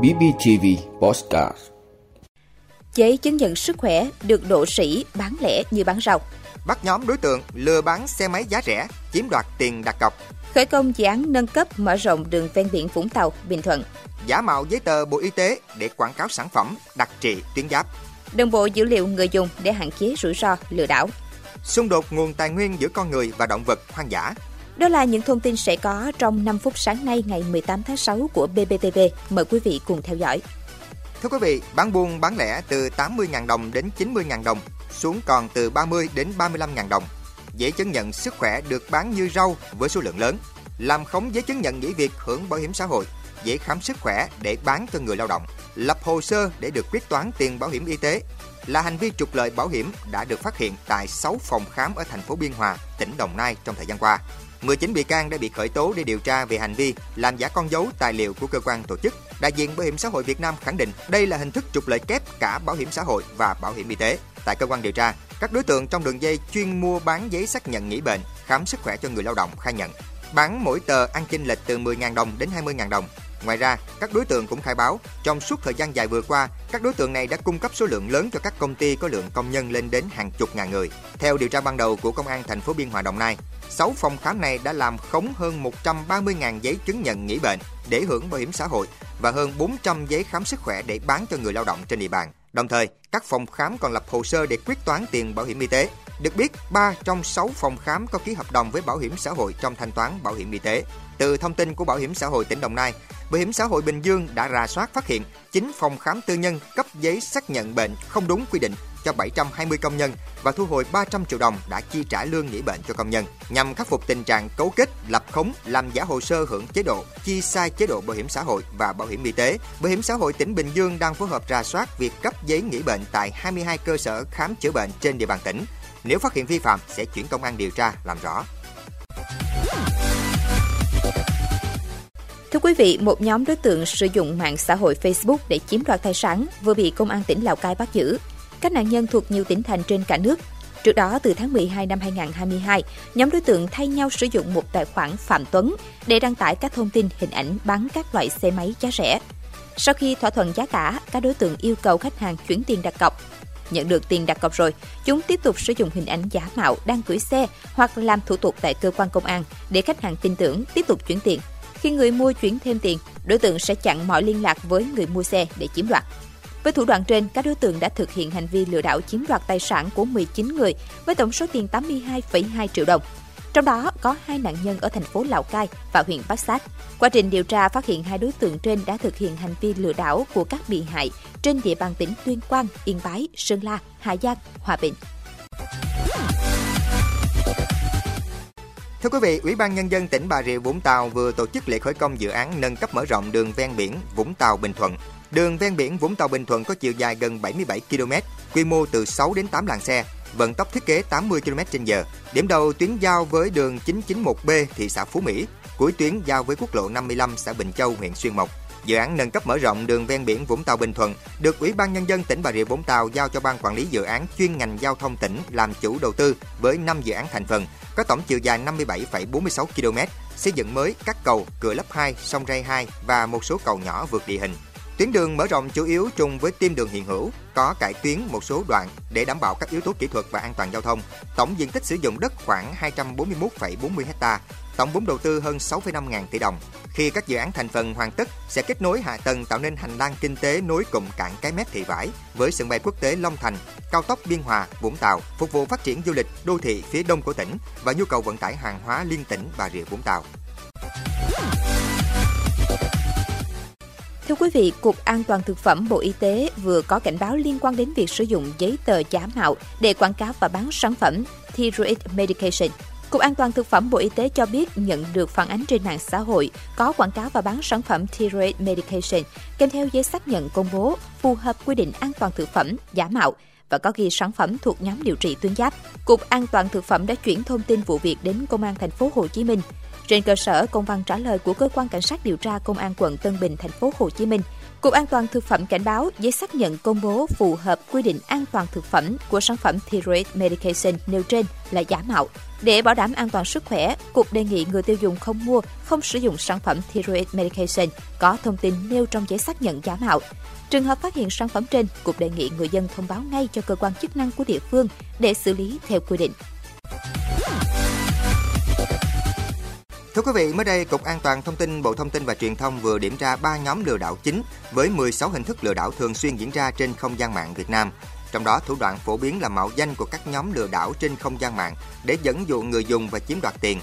BBTV Postcard Giấy chứng nhận sức khỏe được độ sĩ bán lẻ như bán rau. Bắt nhóm đối tượng lừa bán xe máy giá rẻ, chiếm đoạt tiền đặt cọc. Khởi công dự án nâng cấp mở rộng đường ven biển Vũng Tàu, Bình Thuận. Giả mạo giấy tờ Bộ Y tế để quảng cáo sản phẩm đặc trị tuyến giáp. Đồng bộ dữ liệu người dùng để hạn chế rủi ro lừa đảo. Xung đột nguồn tài nguyên giữa con người và động vật hoang dã. Đó là những thông tin sẽ có trong 5 phút sáng nay ngày 18 tháng 6 của BBTV. Mời quý vị cùng theo dõi. Thưa quý vị, bán buôn bán lẻ từ 80.000 đồng đến 90.000 đồng, xuống còn từ 30 đến 35.000 đồng. Giấy chứng nhận sức khỏe được bán như rau với số lượng lớn. Làm khống giấy chứng nhận nghỉ việc hưởng bảo hiểm xã hội, giấy khám sức khỏe để bán cho người lao động. Lập hồ sơ để được quyết toán tiền bảo hiểm y tế là hành vi trục lợi bảo hiểm đã được phát hiện tại 6 phòng khám ở thành phố Biên Hòa, tỉnh Đồng Nai trong thời gian qua. 19 bị can đã bị khởi tố để điều tra về hành vi làm giả con dấu tài liệu của cơ quan tổ chức. Đại diện Bảo hiểm xã hội Việt Nam khẳng định đây là hình thức trục lợi kép cả bảo hiểm xã hội và bảo hiểm y tế. Tại cơ quan điều tra, các đối tượng trong đường dây chuyên mua bán giấy xác nhận nghỉ bệnh, khám sức khỏe cho người lao động khai nhận bán mỗi tờ ăn chênh lệch từ 10.000 đồng đến 20.000 đồng. Ngoài ra, các đối tượng cũng khai báo, trong suốt thời gian dài vừa qua, các đối tượng này đã cung cấp số lượng lớn cho các công ty có lượng công nhân lên đến hàng chục ngàn người. Theo điều tra ban đầu của Công an thành phố Biên Hòa Đồng Nai, 6 phòng khám này đã làm khống hơn 130.000 giấy chứng nhận nghỉ bệnh để hưởng bảo hiểm xã hội và hơn 400 giấy khám sức khỏe để bán cho người lao động trên địa bàn. Đồng thời, các phòng khám còn lập hồ sơ để quyết toán tiền bảo hiểm y tế. Được biết, 3 trong 6 phòng khám có ký hợp đồng với bảo hiểm xã hội trong thanh toán bảo hiểm y tế. Từ thông tin của Bảo hiểm xã hội tỉnh Đồng Nai, Bảo hiểm xã hội Bình Dương đã rà soát phát hiện 9 phòng khám tư nhân cấp giấy xác nhận bệnh không đúng quy định cho 720 công nhân và thu hồi 300 triệu đồng đã chi trả lương nghỉ bệnh cho công nhân nhằm khắc phục tình trạng cấu kết, lập khống, làm giả hồ sơ hưởng chế độ, chi sai chế độ bảo hiểm xã hội và bảo hiểm y tế. Bảo hiểm xã hội tỉnh Bình Dương đang phối hợp rà soát việc cấp giấy nghỉ bệnh tại 22 cơ sở khám chữa bệnh trên địa bàn tỉnh. Nếu phát hiện vi phạm sẽ chuyển công an điều tra làm rõ. Thưa quý vị, một nhóm đối tượng sử dụng mạng xã hội Facebook để chiếm đoạt tài sản vừa bị công an tỉnh Lào Cai bắt giữ. Các nạn nhân thuộc nhiều tỉnh thành trên cả nước. Trước đó, từ tháng 12 năm 2022, nhóm đối tượng thay nhau sử dụng một tài khoản Phạm Tuấn để đăng tải các thông tin, hình ảnh bán các loại xe máy giá rẻ. Sau khi thỏa thuận giá cả, các đối tượng yêu cầu khách hàng chuyển tiền đặt cọc. Nhận được tiền đặt cọc rồi, chúng tiếp tục sử dụng hình ảnh giả mạo đang gửi xe hoặc làm thủ tục tại cơ quan công an để khách hàng tin tưởng tiếp tục chuyển tiền. Khi người mua chuyển thêm tiền, đối tượng sẽ chặn mọi liên lạc với người mua xe để chiếm đoạt. Với thủ đoạn trên, các đối tượng đã thực hiện hành vi lừa đảo chiếm đoạt tài sản của 19 người với tổng số tiền 82,2 triệu đồng. Trong đó có hai nạn nhân ở thành phố Lào Cai và huyện Bát Sát. Quá trình điều tra phát hiện hai đối tượng trên đã thực hiện hành vi lừa đảo của các bị hại trên địa bàn tỉnh Tuyên Quang, Yên Bái, Sơn La, Hà Giang, Hòa Bình. Thưa quý vị, Ủy ban Nhân dân tỉnh Bà Rịa Vũng Tàu vừa tổ chức lễ khởi công dự án nâng cấp mở rộng đường ven biển Vũng Tàu Bình Thuận. Đường ven biển Vũng Tàu Bình Thuận có chiều dài gần 77 km, quy mô từ 6 đến 8 làn xe, vận tốc thiết kế 80 km/h. Điểm đầu tuyến giao với đường 991B thị xã Phú Mỹ, cuối tuyến giao với quốc lộ 55 xã Bình Châu, huyện Xuyên Mộc. Dự án nâng cấp mở rộng đường ven biển Vũng Tàu Bình Thuận được Ủy ban nhân dân tỉnh Bà Rịa Vũng Tàu giao cho ban quản lý dự án chuyên ngành giao thông tỉnh làm chủ đầu tư với 5 dự án thành phần, có tổng chiều dài 57,46 km, xây dựng mới các cầu Cửa Lấp 2, sông Ray 2 và một số cầu nhỏ vượt địa hình. Tuyến đường mở rộng chủ yếu trùng với tim đường hiện hữu, có cải tuyến một số đoạn để đảm bảo các yếu tố kỹ thuật và an toàn giao thông. Tổng diện tích sử dụng đất khoảng 241,40 ha, tổng vốn đầu tư hơn 6,5 ngàn tỷ đồng. Khi các dự án thành phần hoàn tất, sẽ kết nối hạ tầng tạo nên hành lang kinh tế nối cụm cảng Cái Mép Thị Vải với sân bay quốc tế Long Thành, cao tốc Biên Hòa, Vũng Tàu, phục vụ phát triển du lịch đô thị phía đông của tỉnh và nhu cầu vận tải hàng hóa liên tỉnh Bà Rịa Vũng Tàu. Thưa quý vị, Cục An toàn Thực phẩm Bộ Y tế vừa có cảnh báo liên quan đến việc sử dụng giấy tờ giả mạo để quảng cáo và bán sản phẩm Thyroid Medication. Cục An toàn Thực phẩm Bộ Y tế cho biết nhận được phản ánh trên mạng xã hội có quảng cáo và bán sản phẩm Thyroid Medication kèm theo giấy xác nhận công bố phù hợp quy định an toàn thực phẩm giả mạo và có ghi sản phẩm thuộc nhóm điều trị tuyến giáp. Cục An toàn thực phẩm đã chuyển thông tin vụ việc đến Công an thành phố Hồ Chí Minh. Trên cơ sở công văn trả lời của cơ quan cảnh sát điều tra công an quận Tân Bình thành phố Hồ Chí Minh, Cục An toàn Thực phẩm cảnh báo giấy xác nhận công bố phù hợp quy định an toàn thực phẩm của sản phẩm Thyroid Medication nêu trên là giả mạo. Để bảo đảm an toàn sức khỏe, Cục đề nghị người tiêu dùng không mua, không sử dụng sản phẩm Thyroid Medication có thông tin nêu trong giấy xác nhận giả mạo. Trường hợp phát hiện sản phẩm trên, Cục đề nghị người dân thông báo ngay cho cơ quan chức năng của địa phương để xử lý theo quy định. Thưa quý vị, mới đây Cục An toàn Thông tin Bộ Thông tin và Truyền thông vừa điểm ra 3 nhóm lừa đảo chính với 16 hình thức lừa đảo thường xuyên diễn ra trên không gian mạng Việt Nam. Trong đó, thủ đoạn phổ biến là mạo danh của các nhóm lừa đảo trên không gian mạng để dẫn dụ người dùng và chiếm đoạt tiền.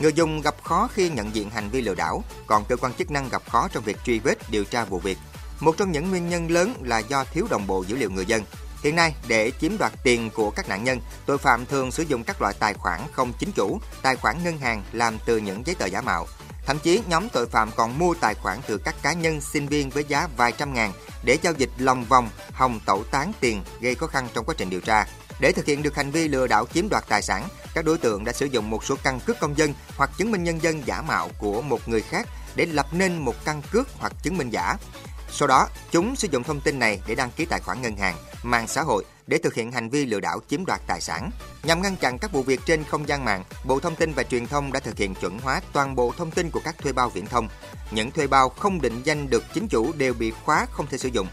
Người dùng gặp khó khi nhận diện hành vi lừa đảo, còn cơ quan chức năng gặp khó trong việc truy vết điều tra vụ việc. Một trong những nguyên nhân lớn là do thiếu đồng bộ dữ liệu người dân. Hiện nay, để chiếm đoạt tiền của các nạn nhân, tội phạm thường sử dụng các loại tài khoản không chính chủ, tài khoản ngân hàng làm từ những giấy tờ giả mạo. Thậm chí, nhóm tội phạm còn mua tài khoản từ các cá nhân sinh viên với giá vài trăm ngàn để giao dịch lòng vòng, hòng tẩu tán tiền gây khó khăn trong quá trình điều tra. Để thực hiện được hành vi lừa đảo chiếm đoạt tài sản, các đối tượng đã sử dụng một số căn cước công dân hoặc chứng minh nhân dân giả mạo của một người khác để lập nên một căn cước hoặc chứng minh giả. Sau đó, chúng sử dụng thông tin này để đăng ký tài khoản ngân hàng, mạng xã hội để thực hiện hành vi lừa đảo chiếm đoạt tài sản. Nhằm ngăn chặn các vụ việc trên không gian mạng, Bộ Thông tin và Truyền thông đã thực hiện chuẩn hóa toàn bộ thông tin của các thuê bao viễn thông. Những thuê bao không định danh được chính chủ đều bị khóa không thể sử dụng.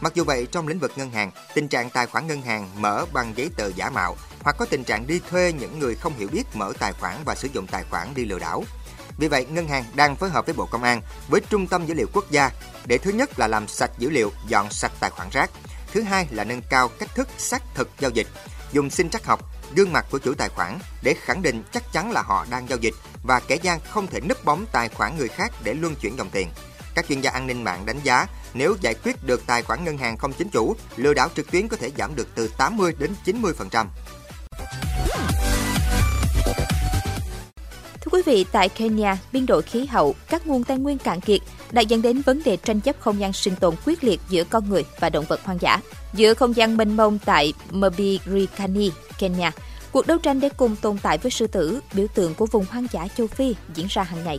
Mặc dù vậy, trong lĩnh vực ngân hàng, tình trạng tài khoản ngân hàng mở bằng giấy tờ giả mạo hoặc có tình trạng đi thuê những người không hiểu biết mở tài khoản và sử dụng tài khoản đi lừa đảo. Vì vậy, ngân hàng đang phối hợp với Bộ Công an với Trung tâm Dữ liệu Quốc gia để thứ nhất là làm sạch dữ liệu, dọn sạch tài khoản rác. Thứ hai là nâng cao cách thức xác thực giao dịch, dùng sinh trắc học, gương mặt của chủ tài khoản để khẳng định chắc chắn là họ đang giao dịch và kẻ gian không thể nấp bóng tài khoản người khác để luân chuyển dòng tiền. Các chuyên gia an ninh mạng đánh giá nếu giải quyết được tài khoản ngân hàng không chính chủ, lừa đảo trực tuyến có thể giảm được từ 80 đến 90%. Quý vị, tại Kenya, biến đổi khí hậu, các nguồn tài nguyên cạn kiệt đã dẫn đến vấn đề tranh chấp không gian sinh tồn quyết liệt giữa con người và động vật hoang dã. Giữa không gian mênh mông tại Mbirikani, Kenya, cuộc đấu tranh để cùng tồn tại với sư tử, biểu tượng của vùng hoang dã châu Phi diễn ra hàng ngày.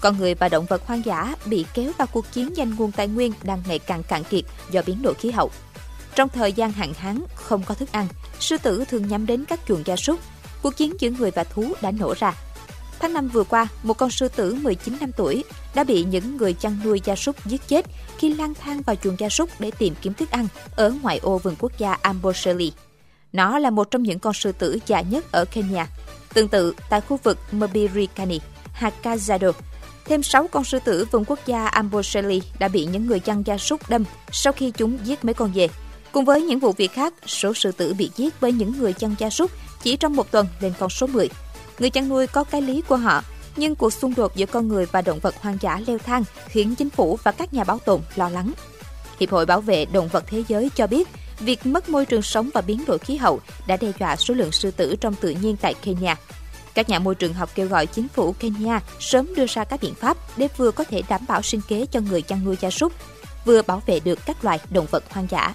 Con người và động vật hoang dã bị kéo vào cuộc chiến giành nguồn tài nguyên đang ngày càng cạn kiệt do biến đổi khí hậu. Trong thời gian hạn hán, không có thức ăn, sư tử thường nhắm đến các chuồng gia súc. Cuộc chiến giữa người và thú đã nổ ra Tháng 5 vừa qua, một con sư tử 19 năm tuổi đã bị những người chăn nuôi gia súc giết chết khi lang thang vào chuồng gia súc để tìm kiếm thức ăn ở ngoại ô vườn quốc gia Amboseli. Nó là một trong những con sư tử già nhất ở Kenya. Tương tự, tại khu vực Mbirikani, Hakazado, thêm 6 con sư tử vườn quốc gia Amboseli đã bị những người chăn gia súc đâm sau khi chúng giết mấy con dê. Cùng với những vụ việc khác, số sư tử bị giết bởi những người chăn gia súc chỉ trong một tuần lên con số 10. Người chăn nuôi có cái lý của họ, nhưng cuộc xung đột giữa con người và động vật hoang dã leo thang khiến chính phủ và các nhà bảo tồn lo lắng. Hiệp hội Bảo vệ Động vật Thế giới cho biết, việc mất môi trường sống và biến đổi khí hậu đã đe dọa số lượng sư tử trong tự nhiên tại Kenya. Các nhà môi trường học kêu gọi chính phủ Kenya sớm đưa ra các biện pháp để vừa có thể đảm bảo sinh kế cho người chăn nuôi gia súc, vừa bảo vệ được các loài động vật hoang dã.